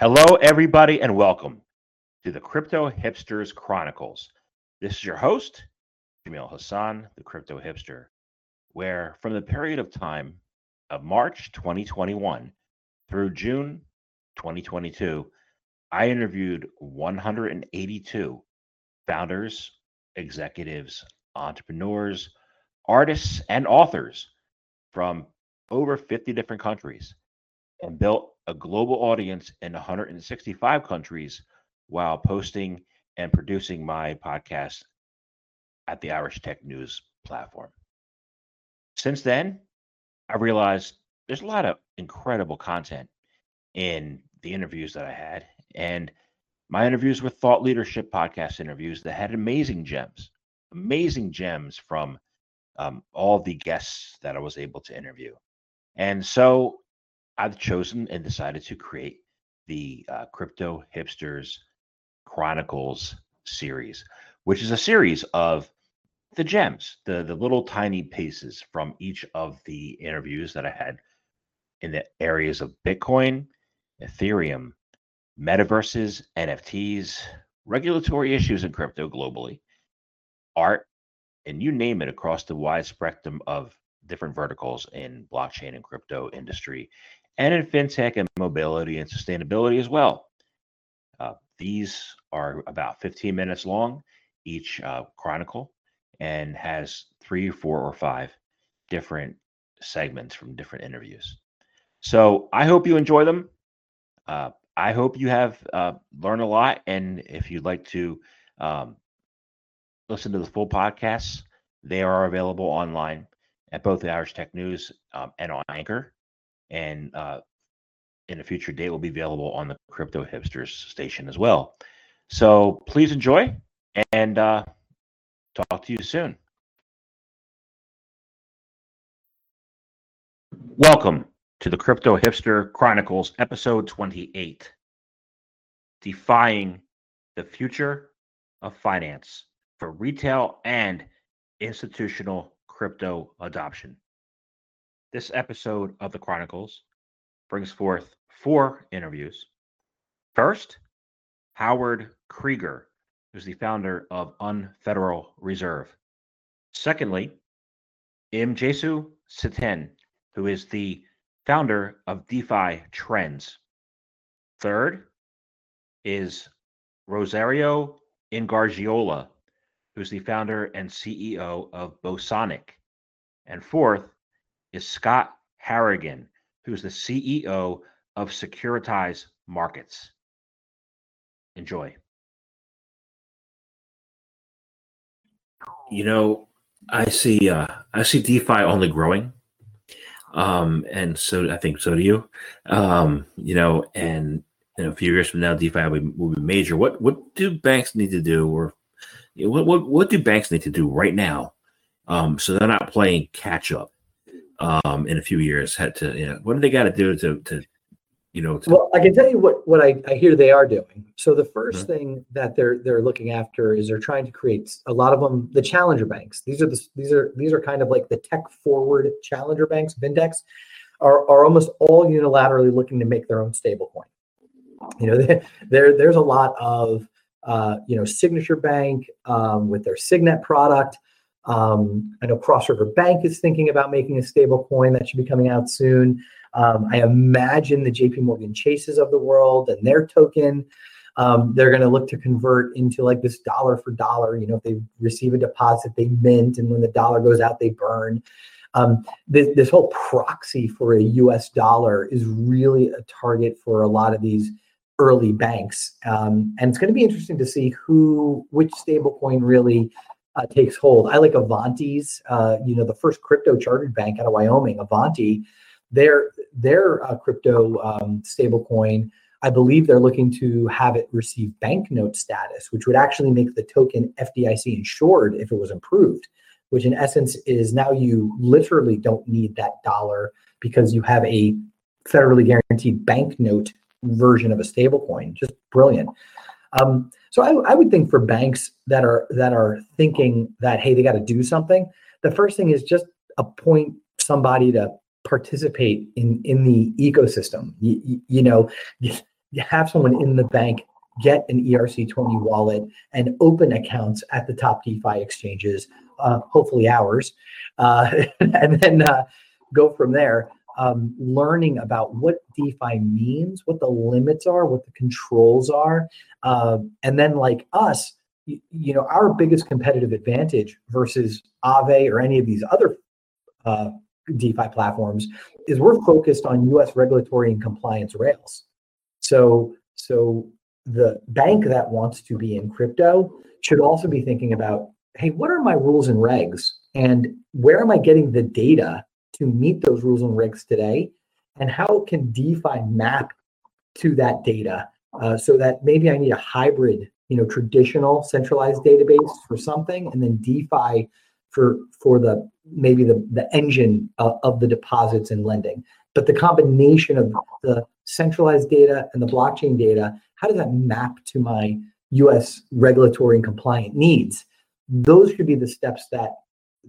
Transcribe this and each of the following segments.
Hello, everybody, and welcome to the Crypto Hipsters Chronicles. This is your host, Jamil Hasan, the Crypto Hipster, where from the period of time of March 2021 through June 2022, I interviewed 182 founders, executives, entrepreneurs, artists, and authors from over 50 different countries and built a global audience in 165 countries while posting and producing my podcast at the Irish Tech News platform. Since then, I realized there's a lot of incredible content in the interviews that I had, and my interviews with Thought Leadership podcast interviews that had amazing gems, amazing gems from um, all the guests that I was able to interview. And so I've chosen and decided to create the uh, Crypto Hipsters Chronicles series, which is a series of the gems, the the little tiny pieces from each of the interviews that I had in the areas of Bitcoin, Ethereum, metaverses, NFTs, regulatory issues in crypto globally, art, and you name it across the wide spectrum of different verticals in blockchain and crypto industry and in fintech and mobility and sustainability as well. Uh, these are about 15 minutes long, each uh, chronicle, and has three, four, or five different segments from different interviews. So I hope you enjoy them. Uh, I hope you have uh, learned a lot. And if you'd like to um, listen to the full podcasts, they are available online at both the Irish Tech News um, and on Anchor and uh, in a future date will be available on the Crypto Hipsters station as well. So please enjoy and uh, talk to you soon. Welcome to the Crypto Hipster Chronicles, episode 28 Defying the Future of Finance for Retail and Institutional Crypto Adoption. This episode of the Chronicles brings forth four interviews. First, Howard Krieger, who's the founder of Unfederal Reserve. Secondly, Mjesu Siten, who is the founder of Defy Trends. Third is Rosario Ingargiola, who's the founder and CEO of Bosonic. And fourth is Scott Harrigan, who's the CEO of Securitize Markets. Enjoy. You know, I see uh I see DeFi only growing. Um and so I think so do you. Um, you know, and in a few years from now, DeFi will be, will be major. What what do banks need to do, or what what what do banks need to do right now, um, so they're not playing catch up? Um, in a few years. Had to, you know, what do they got to do to, to, you know? To- well, I can tell you what what I, I hear they are doing. So the 1st mm-hmm. thing that they're they're looking after is they're trying to create a lot of them the challenger banks. These are the these are these are kind of like the tech forward challenger banks, Vindex, are are almost all unilaterally looking to make their own stablecoin. You know, there there's a lot of uh, you know Signature Bank um, with their Signet product. Um, I know Cross River Bank is thinking about making a stable coin that should be coming out soon. Um, I imagine the JP Morgan Chases of the world and their token, um, they're going to look to convert into like this dollar for dollar. You know, if they receive a deposit, they mint, and when the dollar goes out, they burn. Um, this, this whole proxy for a US dollar is really a target for a lot of these early banks. Um, and it's going to be interesting to see who, which stablecoin really uh, takes hold. I like Avanti's, uh, you know, the first crypto chartered bank out of Wyoming, Avanti, their their uh, crypto um, stablecoin. I believe they're looking to have it receive banknote status, which would actually make the token FDIC insured if it was improved. Which in essence is now you literally don't need that dollar because you have a federally guaranteed banknote version of a stablecoin. Just brilliant. Um, so I, I would think for banks that are that are thinking that hey they got to do something, the first thing is just appoint somebody to participate in in the ecosystem. You, you know, you have someone in the bank get an ERC20 wallet and open accounts at the top DeFi exchanges, uh, hopefully ours, uh, and then uh, go from there. Um, learning about what DeFi means, what the limits are, what the controls are, uh, and then like us, you, you, know, our biggest competitive advantage versus Aave or any of these other uh, DeFi platforms is we're focused on U.S. regulatory and compliance rails. So, so the bank that wants to be in crypto should also be thinking about, hey, what are my rules and regs, and where am I getting the data to meet those rules and regs today, and how can DeFi map to that data uh, so that maybe I need a hybrid, you know, traditional centralized database for something, and then DeFi for for the maybe the the engine uh, of the deposits and lending. But the combination of the centralized data and the blockchain data, how does that map to my US regulatory and compliant needs? Those should be the steps that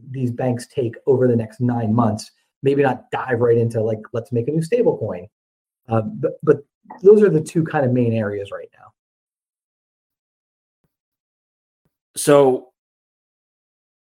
these banks take over the next nine months. Maybe not dive right into like, let's make a new stable coin. Uh, but, but those are the two kind of main areas right now. So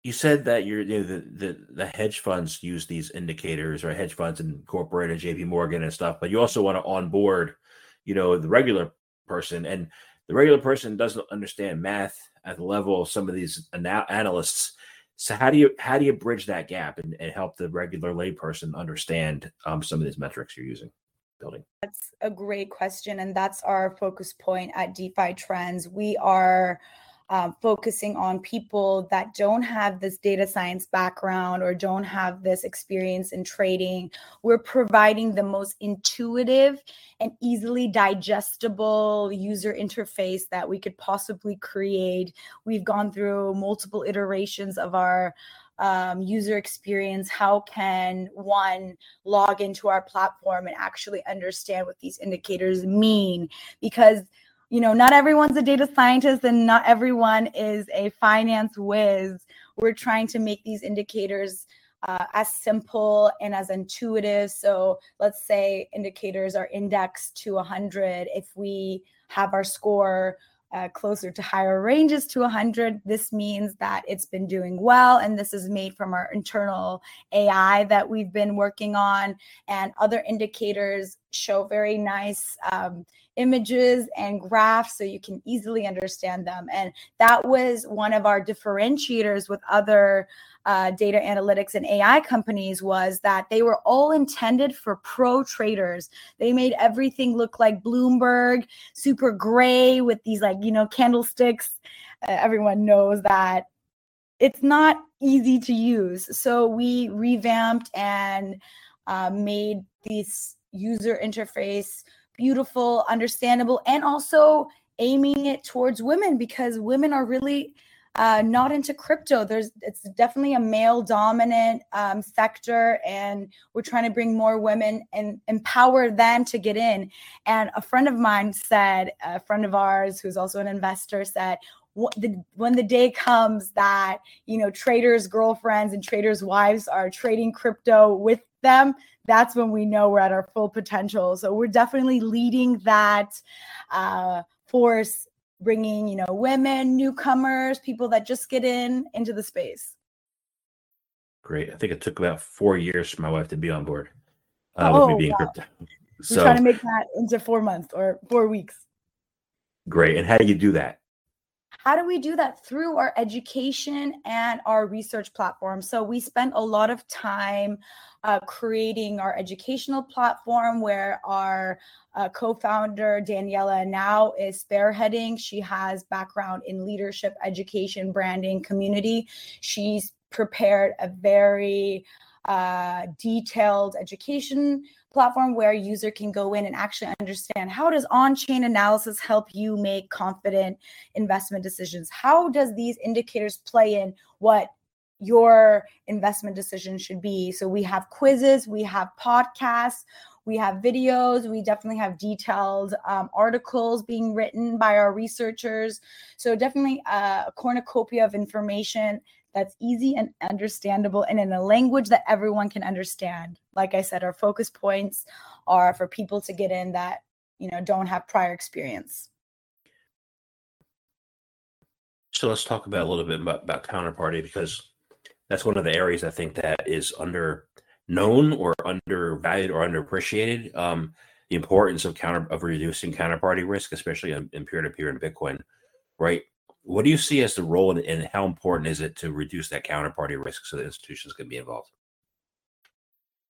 you said that you're you know, the, the the hedge funds use these indicators or hedge funds and corporate and JP Morgan and stuff, but you also want to onboard, you know, the regular person and the regular person doesn't understand math at the level of some of these ana- analysts. So how do you how do you bridge that gap and, and help the regular layperson understand um, some of these metrics you're using? Building. That's a great question, and that's our focus point at Defy Trends. We are um, focusing on people that don't have this data science background or don't have this experience in trading. We're providing the most intuitive and easily digestible user interface that we could possibly create. We've gone through multiple iterations of our um, user experience how can one log into our platform and actually understand what these indicators mean because you know, not everyone's a data scientist and not everyone is a finance whiz. We're trying to make these indicators uh, as simple and as intuitive. So let's say indicators are indexed to 100. If we have our score uh, closer to higher ranges to 100, this means that it's been doing well. And this is made from our internal AI that we've been working on. And other indicators show very nice. Um, images and graphs so you can easily understand them. And that was one of our differentiators with other uh, data analytics and AI companies was that they were all intended for pro traders. They made everything look like Bloomberg, super gray with these like, you know, candlesticks. Uh, everyone knows that it's not easy to use. So we revamped and uh, made this user interface beautiful, understandable, and also aiming it towards women because women are really uh, not into crypto. There's it's definitely a male dominant um, sector, and we're trying to bring more women and empower them to get in. And a friend of mine said, a friend of ours who's also an investor said, when the day comes that you know traders girlfriends and traders wives are trading crypto with them that's when we know we're at our full potential so we're definitely leading that uh, force bringing you know women newcomers people that just get in into the space. Great. I think it took about four years for my wife to be on board uh, oh, with me being wow. crypto. So we're trying to make that into four months or four weeks. Great. And how do you do that how do we do that? Through our education and our research platform. So we spent a lot of time uh, creating our educational platform where our uh, co-founder Daniela now is spearheading. She has background in leadership, education, branding, community. She's prepared a very uh, detailed education platform where a user can go in and actually understand how does on-chain analysis help you make confident investment decisions? How does these indicators play in what your investment decision should be? So we have quizzes we have podcasts we have videos we definitely have detailed um, articles being written by our researchers. So definitely a cornucopia of information that's easy and understandable and in a language that everyone can understand. Like I said, our focus points are for people to get in that you know don't have prior experience so let's talk about a little bit about, about counterparty because that's one of the areas i think that is under known or undervalued or underappreciated um, the importance of counter of reducing counterparty risk especially in, in peer-to-peer and bitcoin right what do you see as the role and, how important is it to reduce that counterparty risk so the institutions can be involved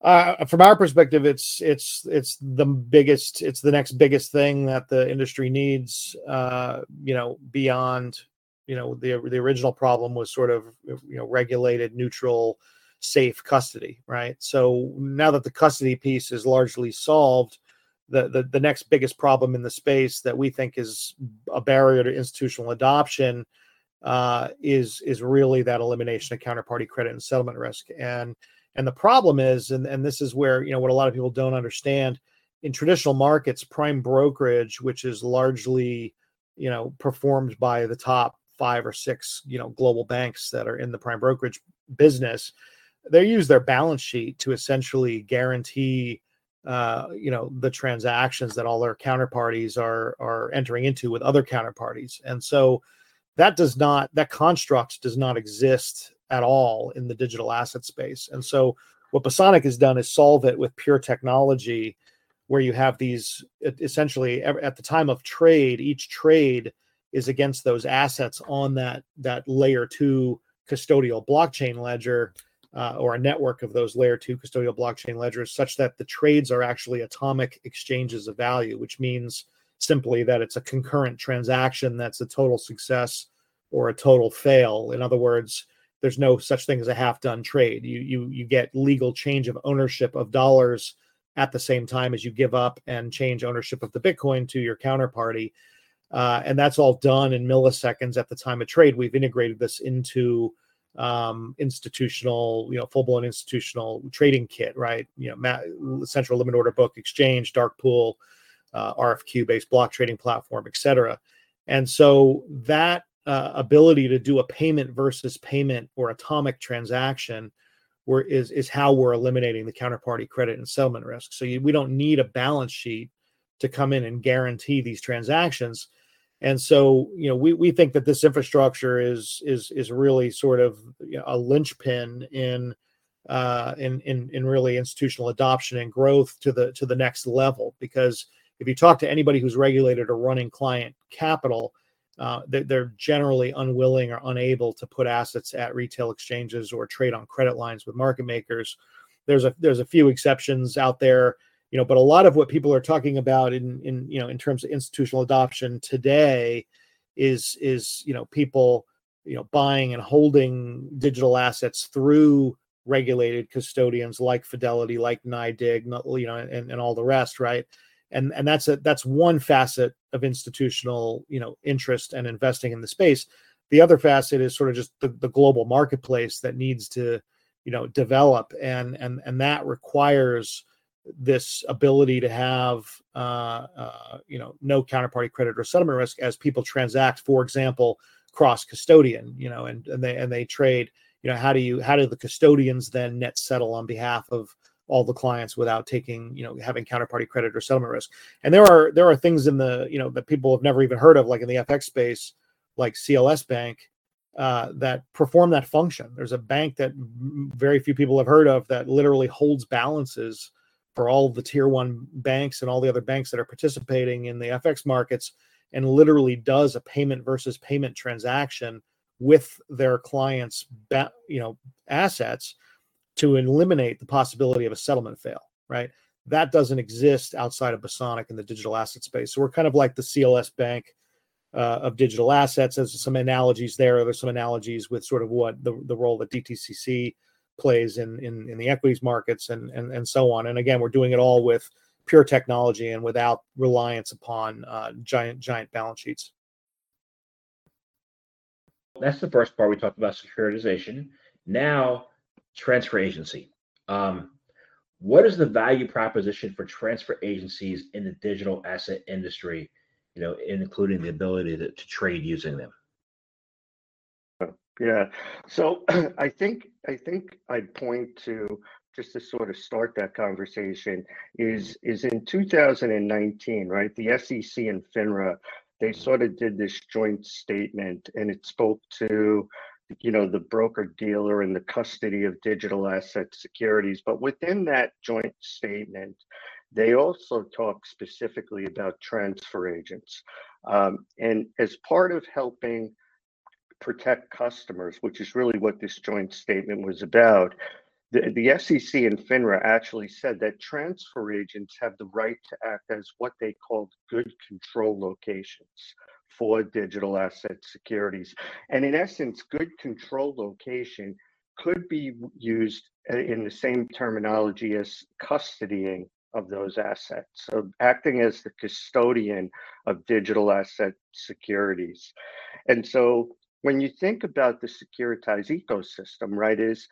uh, from our perspective, it's it's it's the biggest, it's the next biggest thing that the industry needs. Uh, you know, beyond you know the the original problem was sort of you know regulated, neutral, safe custody, right? So now that the custody piece is largely solved, the the, the next biggest problem in the space that we think is a barrier to institutional adoption uh, is is really that elimination of counterparty credit and settlement risk. And and the problem is, and, and this is where, you know, what a lot of people don't understand in traditional markets, prime brokerage, which is largely, you know, performed by the top five or six, you know, global banks that are in the prime brokerage business, they use their balance sheet to essentially guarantee uh, you know the transactions that all their counterparties are are entering into with other counterparties and so that does not that construct does not exist at all in the digital asset space. And so what Bosonic has done is solve it with pure technology where you have these essentially at the time of trade, each trade is against those assets on that that layer two custodial blockchain ledger uh, or a network of those layer two custodial blockchain ledgers such that the trades are actually atomic exchanges of value, which means simply that it's a concurrent transaction that's a total success or a total fail. In other words, there's no such thing as a half done trade. You you you get legal change of ownership of dollars at the same time as you give up and change ownership of the Bitcoin to your counterparty. Uh, and that's all done in milliseconds at the time of trade. We've integrated this into um, institutional, you know, full blown institutional trading kit, right? You know, ma- central limit order book exchange, dark pool, uh, RFQ based block trading platform, et cetera. And so that uh, ability to do a payment versus payment or atomic transaction where is is how we're eliminating the counterparty credit and settlement risk. So you, we don't need a balance sheet to come in and guarantee these transactions. And so, you know, we, we think that this infrastructure is is is really sort of you know, a linchpin in uh, in in in really institutional adoption and growth to the to the next level. Because if you talk to anybody who's regulated or running client capital, uh, they're, they're generally unwilling or unable to put assets at retail exchanges or trade on credit lines with market makers. There's a there's a few exceptions out there, you know, but a lot of what people are talking about in in you know in terms of institutional adoption today is is you know people you know buying and holding digital assets through regulated custodians like Fidelity, like NYDIG, you know, and, and all the rest, right? and and that's a that's one facet of institutional you know interest and investing in the space the other facet is sort of just the, the global marketplace that needs to you know develop and and and that requires this ability to have uh, uh, you know no counterparty credit or settlement risk as people transact for example cross custodian you know and, and they and they trade you know how do you how do the custodians then net settle on behalf of all the clients without taking you know having counterparty credit or settlement risk? And there are there are things in the you know that people have never even heard of like in the fx space like cls bank uh, that perform that function. There's a bank that very few people have heard of that literally holds balances for all the tier one banks and all the other banks that are participating in the fx markets and literally does a payment versus payment transaction with their clients you know assets to eliminate the possibility of a settlement fail, right? That doesn't exist outside of Bosonic in the digital asset space. So we're kind of like the CLS bank uh, of digital assets. There's some analogies there. There's some analogies with sort of what the, the role that DTCC plays in, in, in the equities markets and, and, and so on. And again, we're doing it all with pure technology and without reliance upon uh, giant, giant balance sheets. That's the first part. We talked about securitization. Now transfer agency. Um, what is the value proposition for transfer agencies in the digital asset industry? You know, including the ability to, to trade using them. Yeah. So I think I think I'd point to just to sort of start that conversation, is is in 2019, right? The SEC and FINRA they sort of did this joint statement, and it spoke to you know the broker dealer and the custody of digital asset securities but within that joint statement they also talk specifically about transfer agents um, and as part of helping protect customers which is really what this joint statement was about the, the SEC and FINRA actually said that transfer agents have the right to act as what they called good control locations for digital asset securities. And in essence, good control location could be used uh, in the same terminology as custodying of those assets. So acting as the custodian of digital asset securities. And so when you think about the securitized ecosystem, right, is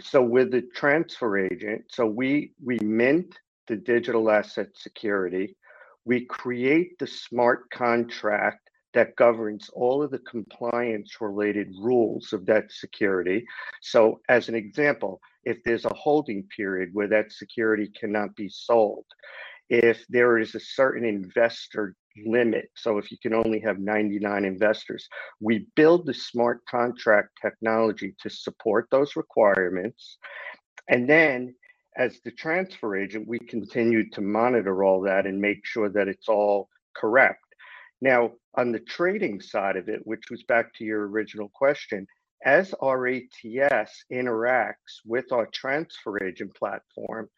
so with the transfer agent, so we we mint the digital asset security, we create the smart contract that governs all of the compliance related rules of that security. So, as an example, if there's a holding period where that security cannot be sold, if there is a certain investor limit, so if you can only have 99 investors, we build the smart contract technology to support those requirements. And then as the transfer agent, we continue to monitor all that and make sure that it's all correct. Now, on the trading side of it, which was back to your original question, as our ATS interacts with our transfer agent platform,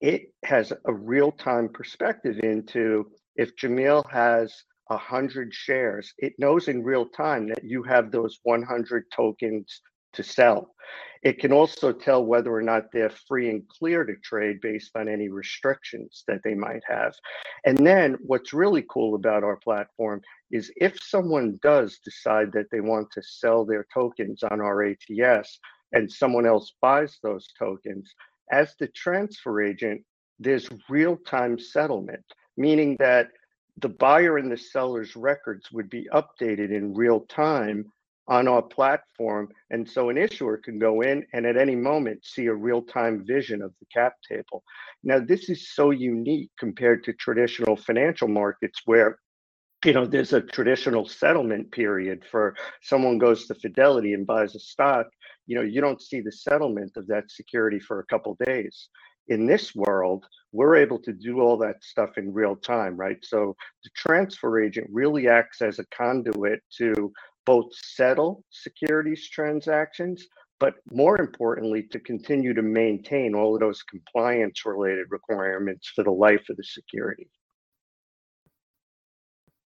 it has a real time perspective into if Jamil has 100 shares, it knows in real time that you have those 100 tokens to sell. It can also tell whether or not they're free and clear to trade based on any restrictions that they might have. And then what's really cool about our platform is if someone does decide that they want to sell their tokens on our ATS and someone else buys those tokens, as the transfer agent, there's real time settlement, meaning that the buyer and the seller's records would be updated in real time on our platform. And so an issuer can go in and at any moment see a real time vision of the cap table. Now, this is so unique compared to traditional financial markets where you know there's a traditional settlement period for someone goes to fidelity and buys a stock you know you don't see the settlement of that security for a couple days in this world we're able to do all that stuff in real time right so the transfer agent really acts as a conduit to both settle securities transactions, but more importantly, to continue to maintain all of those compliance related requirements for the life of the security.